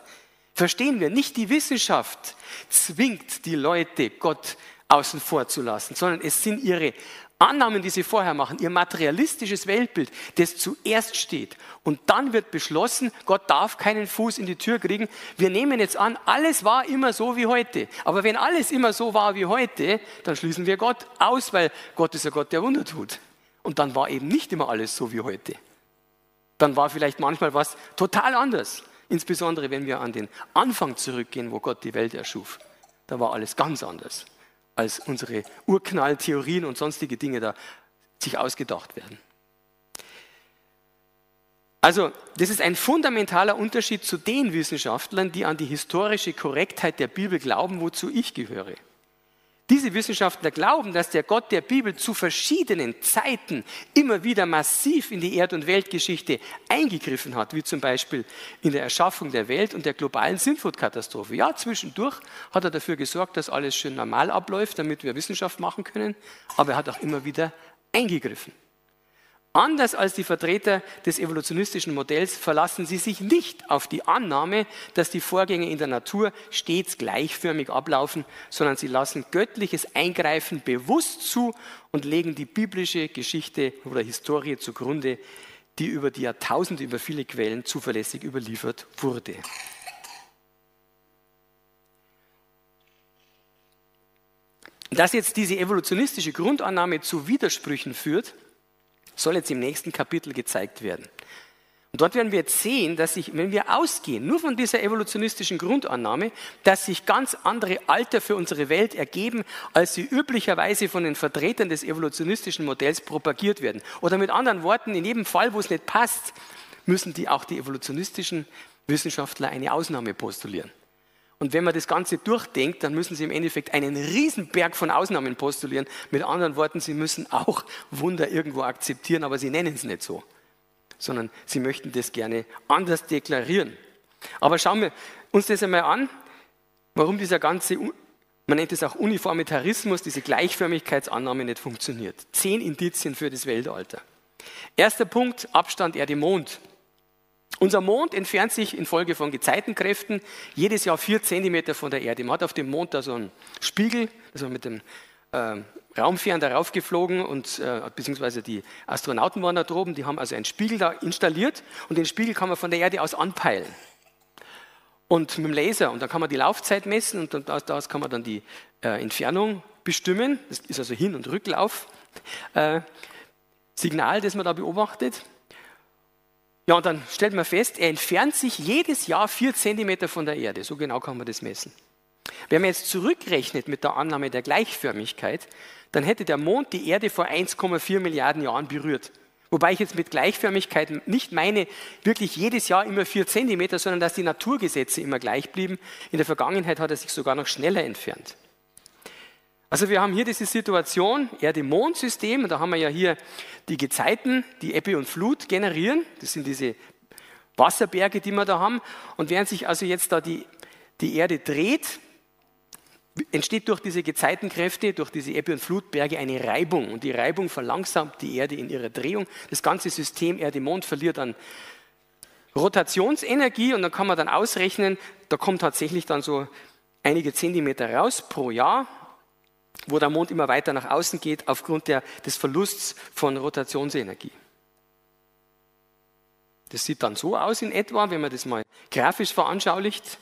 Verstehen wir, nicht die Wissenschaft zwingt die Leute, Gott außen vor zu lassen, sondern es sind ihre Annahmen, die sie vorher machen, ihr materialistisches Weltbild, das zuerst steht. Und dann wird beschlossen, Gott darf keinen Fuß in die Tür kriegen. Wir nehmen jetzt an, alles war immer so wie heute. Aber wenn alles immer so war wie heute, dann schließen wir Gott aus, weil Gott ist ja Gott, der Wunder tut. Und dann war eben nicht immer alles so wie heute. Dann war vielleicht manchmal was total anders. Insbesondere wenn wir an den Anfang zurückgehen, wo Gott die Welt erschuf. Da war alles ganz anders als unsere Urknalltheorien und sonstige Dinge da sich ausgedacht werden. Also, das ist ein fundamentaler Unterschied zu den Wissenschaftlern, die an die historische Korrektheit der Bibel glauben, wozu ich gehöre. Diese Wissenschaftler glauben, dass der Gott der Bibel zu verschiedenen Zeiten immer wieder massiv in die Erd- und Weltgeschichte eingegriffen hat, wie zum Beispiel in der Erschaffung der Welt und der globalen Sintflutkatastrophe. Ja, zwischendurch hat er dafür gesorgt, dass alles schön normal abläuft, damit wir Wissenschaft machen können, aber er hat auch immer wieder eingegriffen. Anders als die Vertreter des evolutionistischen Modells verlassen sie sich nicht auf die Annahme, dass die Vorgänge in der Natur stets gleichförmig ablaufen, sondern sie lassen göttliches Eingreifen bewusst zu und legen die biblische Geschichte oder Historie zugrunde, die über die Jahrtausende, über viele Quellen zuverlässig überliefert wurde. Dass jetzt diese evolutionistische Grundannahme zu Widersprüchen führt, soll jetzt im nächsten Kapitel gezeigt werden. Und dort werden wir jetzt sehen, dass sich, wenn wir ausgehen, nur von dieser evolutionistischen Grundannahme, dass sich ganz andere Alter für unsere Welt ergeben, als sie üblicherweise von den Vertretern des evolutionistischen Modells propagiert werden. Oder mit anderen Worten, in jedem Fall, wo es nicht passt, müssen die auch die evolutionistischen Wissenschaftler eine Ausnahme postulieren. Und wenn man das Ganze durchdenkt, dann müssen sie im Endeffekt einen Riesenberg von Ausnahmen postulieren. Mit anderen Worten, sie müssen auch Wunder irgendwo akzeptieren, aber sie nennen es nicht so, sondern sie möchten das gerne anders deklarieren. Aber schauen wir uns das einmal an, warum dieser ganze, man nennt es auch Uniformitarismus, diese Gleichförmigkeitsannahme nicht funktioniert. Zehn Indizien für das Weltalter. Erster Punkt, Abstand Erde-Mond. Unser Mond entfernt sich infolge von Gezeitenkräften jedes Jahr vier Zentimeter von der Erde. Man hat auf dem Mond da so einen Spiegel, also mit dem äh, Raumfern darauf geflogen und äh, beziehungsweise die Astronauten waren da droben, die haben also einen Spiegel da installiert und den Spiegel kann man von der Erde aus anpeilen. Und mit dem Laser, und dann kann man die Laufzeit messen und daraus kann man dann die äh, Entfernung bestimmen. Das ist also Hin- und Rücklauf. Äh, Signal, das man da beobachtet. Ja, und dann stellt man fest, er entfernt sich jedes Jahr vier Zentimeter von der Erde. So genau kann man das messen. Wenn man jetzt zurückrechnet mit der Annahme der Gleichförmigkeit, dann hätte der Mond die Erde vor 1,4 Milliarden Jahren berührt. Wobei ich jetzt mit Gleichförmigkeit nicht meine, wirklich jedes Jahr immer vier Zentimeter, sondern dass die Naturgesetze immer gleich blieben. In der Vergangenheit hat er sich sogar noch schneller entfernt. Also wir haben hier diese Situation, Erde-Mond-System, da haben wir ja hier die Gezeiten, die Ebbe und Flut generieren. Das sind diese Wasserberge, die wir da haben. Und während sich also jetzt da die, die Erde dreht, entsteht durch diese Gezeitenkräfte, durch diese Ebbe- und Flutberge eine Reibung. Und die Reibung verlangsamt die Erde in ihrer Drehung. Das ganze System Erde-Mond verliert dann Rotationsenergie und dann kann man dann ausrechnen, da kommt tatsächlich dann so einige Zentimeter raus pro Jahr wo der Mond immer weiter nach außen geht aufgrund der, des Verlusts von Rotationsenergie. Das sieht dann so aus in etwa, wenn man das mal grafisch veranschaulicht.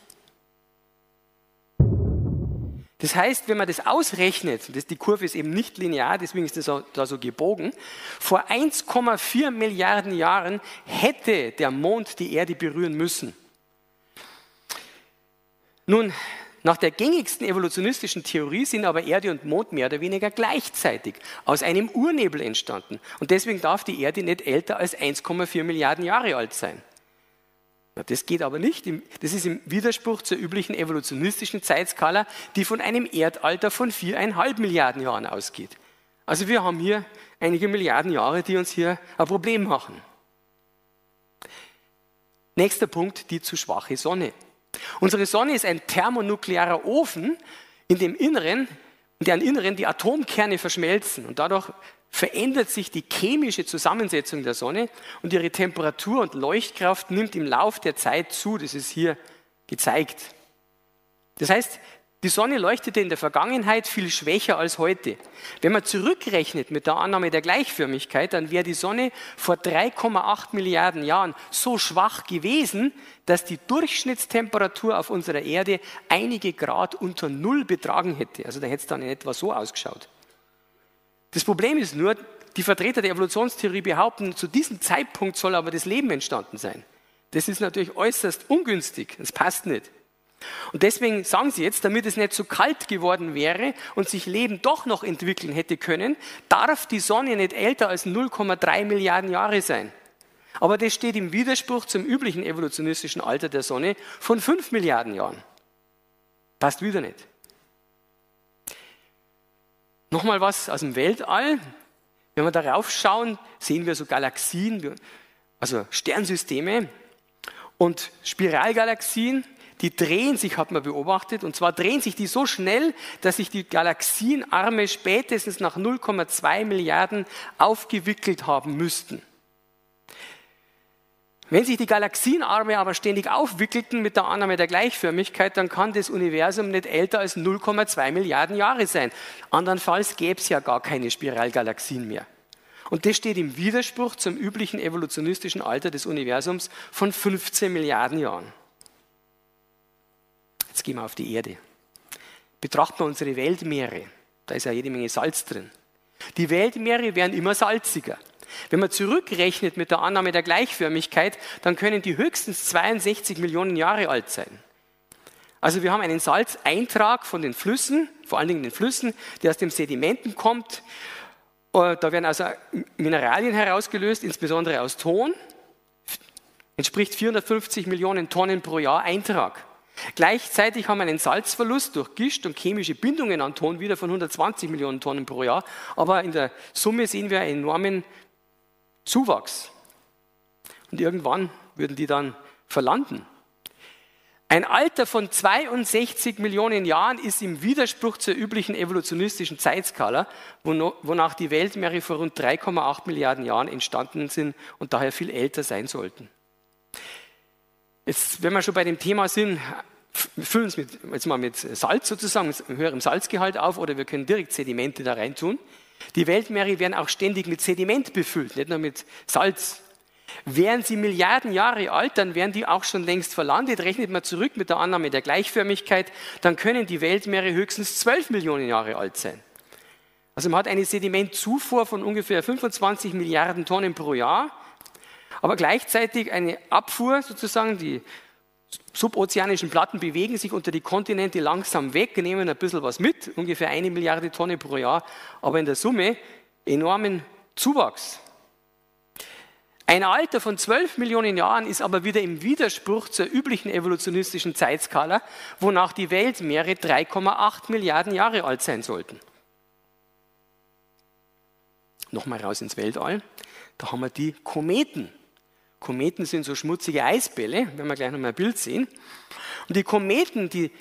Das heißt, wenn man das ausrechnet, das, die Kurve ist eben nicht linear, deswegen ist das da so gebogen, vor 1,4 Milliarden Jahren hätte der Mond die Erde berühren müssen. Nun, nach der gängigsten evolutionistischen Theorie sind aber Erde und Mond mehr oder weniger gleichzeitig aus einem Urnebel entstanden. Und deswegen darf die Erde nicht älter als 1,4 Milliarden Jahre alt sein. Das geht aber nicht. Das ist im Widerspruch zur üblichen evolutionistischen Zeitskala, die von einem Erdalter von viereinhalb Milliarden Jahren ausgeht. Also wir haben hier einige Milliarden Jahre, die uns hier ein Problem machen. Nächster Punkt, die zu schwache Sonne. Unsere Sonne ist ein thermonuklearer Ofen, in dem Inneren, in deren Inneren die Atomkerne verschmelzen und dadurch verändert sich die chemische Zusammensetzung der Sonne und ihre Temperatur und Leuchtkraft nimmt im Lauf der Zeit zu. Das ist hier gezeigt. Das heißt, die Sonne leuchtete in der Vergangenheit viel schwächer als heute. Wenn man zurückrechnet mit der Annahme der Gleichförmigkeit, dann wäre die Sonne vor 3,8 Milliarden Jahren so schwach gewesen, dass die Durchschnittstemperatur auf unserer Erde einige Grad unter Null betragen hätte. Also da hätte es dann in etwa so ausgeschaut. Das Problem ist nur, die Vertreter der Evolutionstheorie behaupten, zu diesem Zeitpunkt soll aber das Leben entstanden sein. Das ist natürlich äußerst ungünstig. Das passt nicht. Und deswegen sagen sie jetzt, damit es nicht zu kalt geworden wäre und sich Leben doch noch entwickeln hätte können, darf die Sonne nicht älter als 0,3 Milliarden Jahre sein. Aber das steht im Widerspruch zum üblichen evolutionistischen Alter der Sonne von 5 Milliarden Jahren. Passt wieder nicht. Nochmal was aus dem Weltall. Wenn wir darauf schauen, sehen wir so Galaxien, also Sternsysteme und Spiralgalaxien die drehen sich, hat man beobachtet, und zwar drehen sich die so schnell, dass sich die Galaxienarme spätestens nach 0,2 Milliarden aufgewickelt haben müssten. Wenn sich die Galaxienarme aber ständig aufwickelten mit der Annahme der Gleichförmigkeit, dann kann das Universum nicht älter als 0,2 Milliarden Jahre sein. Andernfalls gäbe es ja gar keine Spiralgalaxien mehr. Und das steht im Widerspruch zum üblichen evolutionistischen Alter des Universums von 15 Milliarden Jahren. Jetzt gehen wir auf die Erde. Betrachten wir unsere Weltmeere. Da ist ja jede Menge Salz drin. Die Weltmeere werden immer salziger. Wenn man zurückrechnet mit der Annahme der Gleichförmigkeit, dann können die höchstens 62 Millionen Jahre alt sein. Also wir haben einen Salzeintrag von den Flüssen, vor allen Dingen den Flüssen, der aus den Sedimenten kommt. Äh, da werden also Mineralien herausgelöst, insbesondere aus Ton. Entspricht 450 Millionen Tonnen pro Jahr Eintrag. Gleichzeitig haben wir einen Salzverlust durch Gischt und chemische Bindungen an Ton wieder von 120 Millionen Tonnen pro Jahr. Aber in der Summe sehen wir einen enormen Zuwachs. Und irgendwann würden die dann verlanden. Ein Alter von 62 Millionen Jahren ist im Widerspruch zur üblichen evolutionistischen Zeitskala, wonach die Weltmeere vor rund 3,8 Milliarden Jahren entstanden sind und daher viel älter sein sollten. Jetzt, wenn wir schon bei dem Thema sind, füllen es mit, jetzt mal mit Salz sozusagen, mit höherem Salzgehalt auf oder wir können direkt Sedimente da rein tun. Die Weltmeere werden auch ständig mit Sediment befüllt, nicht nur mit Salz. Wären sie Milliarden Jahre alt, dann wären die auch schon längst verlandet. Rechnet man zurück mit der Annahme der Gleichförmigkeit, dann können die Weltmeere höchstens 12 Millionen Jahre alt sein. Also man hat eine Sedimentzufuhr von ungefähr 25 Milliarden Tonnen pro Jahr, aber gleichzeitig eine Abfuhr sozusagen, die subozeanischen Platten bewegen sich unter die Kontinente langsam weg, nehmen ein bisschen was mit, ungefähr eine Milliarde Tonnen pro Jahr, aber in der Summe enormen Zuwachs. Ein Alter von 12 Millionen Jahren ist aber wieder im Widerspruch zur üblichen evolutionistischen Zeitskala, wonach die Weltmeere 3,8 Milliarden Jahre alt sein sollten. Nochmal raus ins Weltall. Da haben wir die Kometen. Kometen sind so schmutzige Eisbälle, werden wir gleich nochmal ein Bild sehen. Und die Kometen, die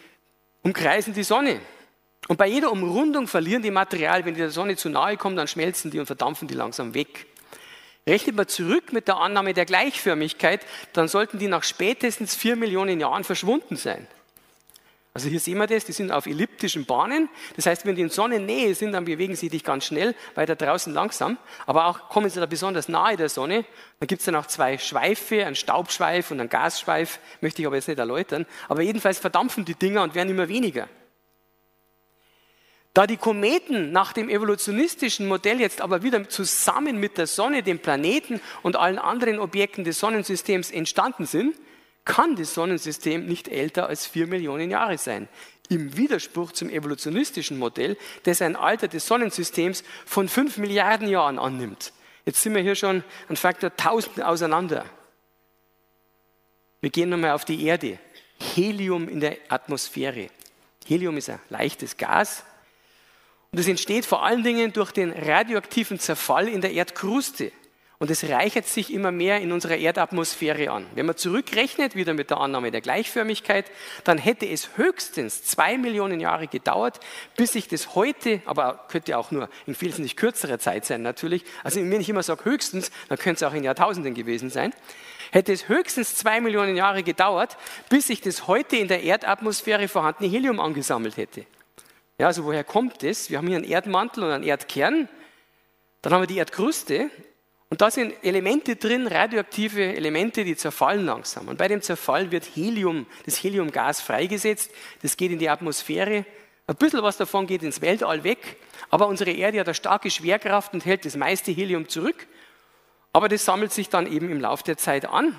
umkreisen die Sonne. Und bei jeder Umrundung verlieren die Material. Wenn die der Sonne zu nahe kommen, dann schmelzen die und verdampfen die langsam weg. Rechnet man zurück mit der Annahme der Gleichförmigkeit, dann sollten die nach spätestens vier Millionen Jahren verschwunden sein. Also hier sehen wir das, die sind auf elliptischen Bahnen. Das heißt, wenn die in Sonnennähe sind, dann bewegen sie sich ganz schnell, weiter draußen langsam. Aber auch kommen sie da besonders nahe der Sonne. Dann gibt es dann auch zwei Schweife, einen Staubschweif und einen Gasschweif, möchte ich aber jetzt nicht erläutern. Aber jedenfalls verdampfen die Dinger und werden immer weniger. Da die Kometen nach dem evolutionistischen Modell jetzt aber wieder zusammen mit der Sonne, dem Planeten und allen anderen Objekten des Sonnensystems entstanden sind, kann das Sonnensystem nicht älter als vier Millionen Jahre sein. Im Widerspruch zum evolutionistischen Modell, das ein Alter des Sonnensystems von fünf Milliarden Jahren annimmt. Jetzt sind wir hier schon ein Faktor 1000 auseinander. Wir gehen nochmal auf die Erde. Helium in der Atmosphäre. Helium ist ein leichtes Gas. Und es entsteht vor allen Dingen durch den radioaktiven Zerfall in der Erdkruste. Und es reichert sich immer mehr in unserer Erdatmosphäre an. Wenn man zurückrechnet, wieder mit der Annahme der Gleichförmigkeit, dann hätte es höchstens zwei Millionen Jahre gedauert, bis sich das heute, aber könnte auch nur in wesentlich kürzerer Zeit sein natürlich, also wenn ich immer sage höchstens, dann könnte es auch in Jahrtausenden gewesen sein, hätte es höchstens zwei Millionen Jahre gedauert, bis sich das heute in der Erdatmosphäre vorhandene Helium angesammelt hätte. Ja, also woher kommt das? Wir haben hier einen Erdmantel und einen Erdkern, dann haben wir die Erdkruste und da sind Elemente drin, radioaktive Elemente, die zerfallen langsam. Und bei dem Zerfall wird Helium, das Heliumgas freigesetzt. Das geht in die Atmosphäre. Ein bisschen was davon geht ins Weltall weg. Aber unsere Erde hat eine starke Schwerkraft und hält das meiste Helium zurück. Aber das sammelt sich dann eben im Laufe der Zeit an.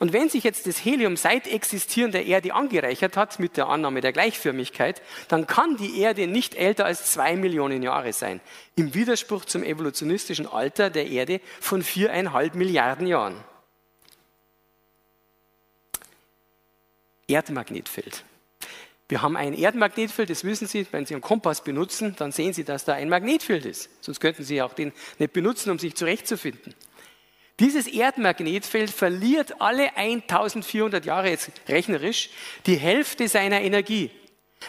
Und wenn sich jetzt das Helium seit Existieren der Erde angereichert hat mit der Annahme der Gleichförmigkeit, dann kann die Erde nicht älter als zwei Millionen Jahre sein. Im Widerspruch zum evolutionistischen Alter der Erde von viereinhalb Milliarden Jahren. Erdmagnetfeld. Wir haben ein Erdmagnetfeld, das wissen Sie, wenn Sie einen Kompass benutzen, dann sehen Sie, dass da ein Magnetfeld ist. Sonst könnten Sie auch den nicht benutzen, um sich zurechtzufinden. Dieses Erdmagnetfeld verliert alle 1400 Jahre jetzt rechnerisch die Hälfte seiner Energie.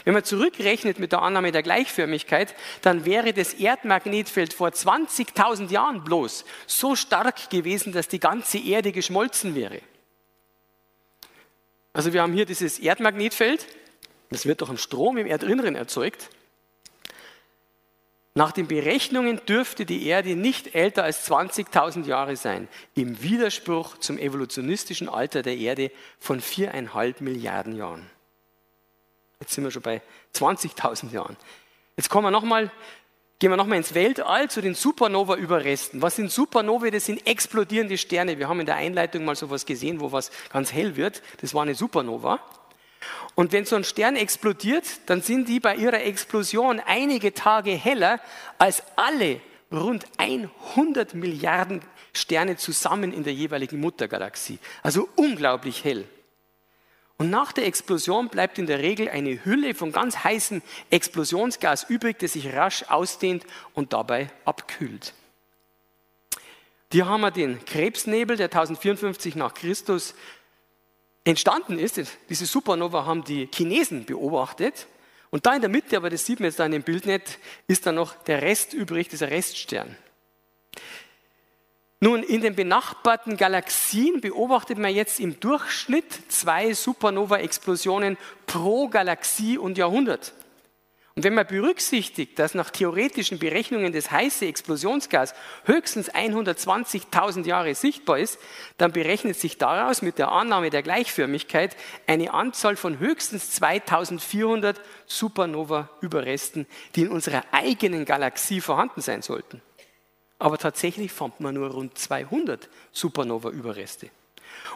Wenn man zurückrechnet mit der Annahme der Gleichförmigkeit, dann wäre das Erdmagnetfeld vor 20.000 Jahren bloß so stark gewesen, dass die ganze Erde geschmolzen wäre. Also wir haben hier dieses Erdmagnetfeld, das wird durch einen Strom im Erdinneren erzeugt. Nach den Berechnungen dürfte die Erde nicht älter als 20.000 Jahre sein, im Widerspruch zum evolutionistischen Alter der Erde von viereinhalb Milliarden Jahren. Jetzt sind wir schon bei 20.000 Jahren. Jetzt kommen wir noch mal, gehen wir nochmal ins Weltall zu den Supernova-Überresten. Was sind Supernovae? Das sind explodierende Sterne. Wir haben in der Einleitung mal sowas gesehen, wo was ganz hell wird. Das war eine Supernova. Und wenn so ein Stern explodiert, dann sind die bei ihrer Explosion einige Tage heller als alle rund 100 Milliarden Sterne zusammen in der jeweiligen Muttergalaxie. Also unglaublich hell. Und nach der Explosion bleibt in der Regel eine Hülle von ganz heißem Explosionsgas übrig, das sich rasch ausdehnt und dabei abkühlt. Hier haben wir den Krebsnebel, der 1054 nach Christus entstanden ist, diese Supernova haben die Chinesen beobachtet. Und da in der Mitte, aber das sieht man jetzt da in dem Bild nicht, ist dann noch der Rest übrig, dieser Reststern. Nun, in den benachbarten Galaxien beobachtet man jetzt im Durchschnitt zwei Supernova-Explosionen pro Galaxie und Jahrhundert. Und wenn man berücksichtigt, dass nach theoretischen Berechnungen das heiße Explosionsgas höchstens 120.000 Jahre sichtbar ist, dann berechnet sich daraus mit der Annahme der Gleichförmigkeit eine Anzahl von höchstens 2400 Supernova-Überresten, die in unserer eigenen Galaxie vorhanden sein sollten. Aber tatsächlich fand man nur rund 200 Supernova-Überreste.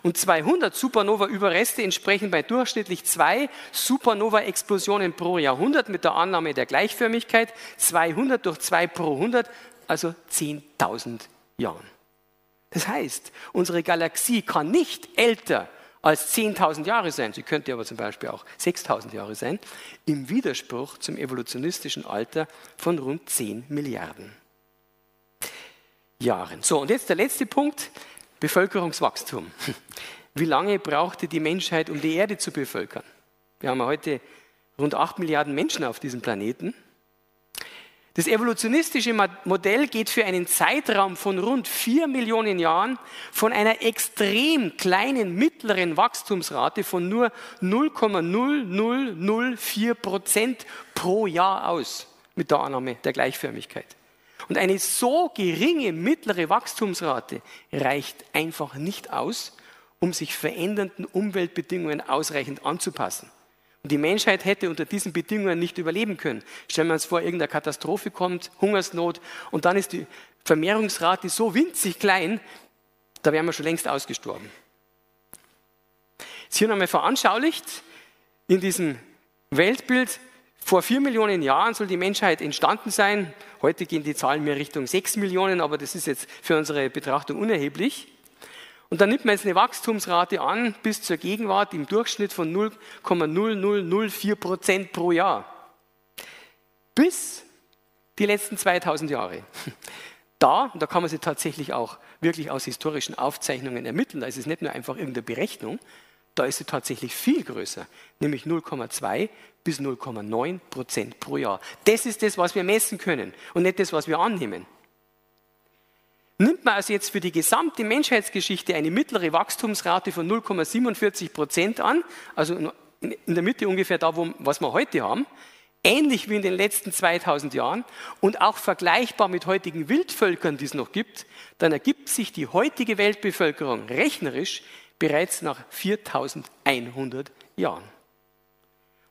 Und 200 Supernova-Überreste entsprechen bei durchschnittlich zwei Supernova-Explosionen pro Jahrhundert mit der Annahme der Gleichförmigkeit. 200 durch 2 pro 100, also 10.000 Jahren. Das heißt, unsere Galaxie kann nicht älter als 10.000 Jahre sein, sie könnte aber zum Beispiel auch 6.000 Jahre sein, im Widerspruch zum evolutionistischen Alter von rund 10 Milliarden Jahren. So, und jetzt der letzte Punkt. Bevölkerungswachstum. Wie lange brauchte die Menschheit, um die Erde zu bevölkern? Wir haben heute rund 8 Milliarden Menschen auf diesem Planeten. Das evolutionistische Modell geht für einen Zeitraum von rund 4 Millionen Jahren von einer extrem kleinen mittleren Wachstumsrate von nur 0,0004 Prozent pro Jahr aus, mit der Annahme der Gleichförmigkeit. Und eine so geringe mittlere Wachstumsrate reicht einfach nicht aus, um sich verändernden Umweltbedingungen ausreichend anzupassen. Und die Menschheit hätte unter diesen Bedingungen nicht überleben können. Stellen wir uns vor, irgendeine Katastrophe kommt, Hungersnot, und dann ist die Vermehrungsrate so winzig klein, da wären wir schon längst ausgestorben. Ist hier nochmal veranschaulicht in diesem Weltbild, vor vier Millionen Jahren soll die Menschheit entstanden sein. Heute gehen die Zahlen mehr Richtung sechs Millionen, aber das ist jetzt für unsere Betrachtung unerheblich. Und dann nimmt man jetzt eine Wachstumsrate an bis zur Gegenwart im Durchschnitt von 0,0004 Prozent pro Jahr. Bis die letzten 2000 Jahre. Da, und da kann man sie tatsächlich auch wirklich aus historischen Aufzeichnungen ermitteln, da ist es nicht nur einfach irgendeine Berechnung, da ist sie tatsächlich viel größer, nämlich 0,2 bis 0,9 Prozent pro Jahr. Das ist das, was wir messen können und nicht das, was wir annehmen. Nimmt man also jetzt für die gesamte Menschheitsgeschichte eine mittlere Wachstumsrate von 0,47 Prozent an, also in der Mitte ungefähr da, wo, was wir heute haben, ähnlich wie in den letzten 2000 Jahren und auch vergleichbar mit heutigen Wildvölkern, die es noch gibt, dann ergibt sich die heutige Weltbevölkerung rechnerisch bereits nach 4100 Jahren.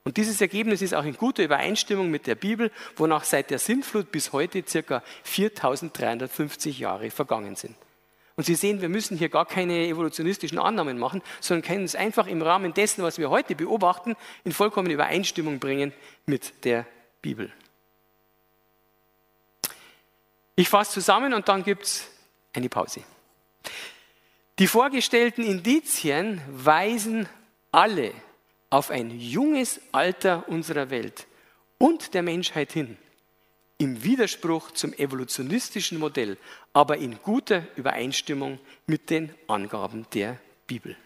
Und dieses Ergebnis ist auch in guter Übereinstimmung mit der Bibel, wonach seit der Sintflut bis heute circa 4350 Jahre vergangen sind. Und Sie sehen, wir müssen hier gar keine evolutionistischen Annahmen machen, sondern können es einfach im Rahmen dessen, was wir heute beobachten, in vollkommene Übereinstimmung bringen mit der Bibel. Ich fasse zusammen und dann gibt es eine Pause. Die vorgestellten Indizien weisen alle auf ein junges Alter unserer Welt und der Menschheit hin, im Widerspruch zum evolutionistischen Modell, aber in guter Übereinstimmung mit den Angaben der Bibel.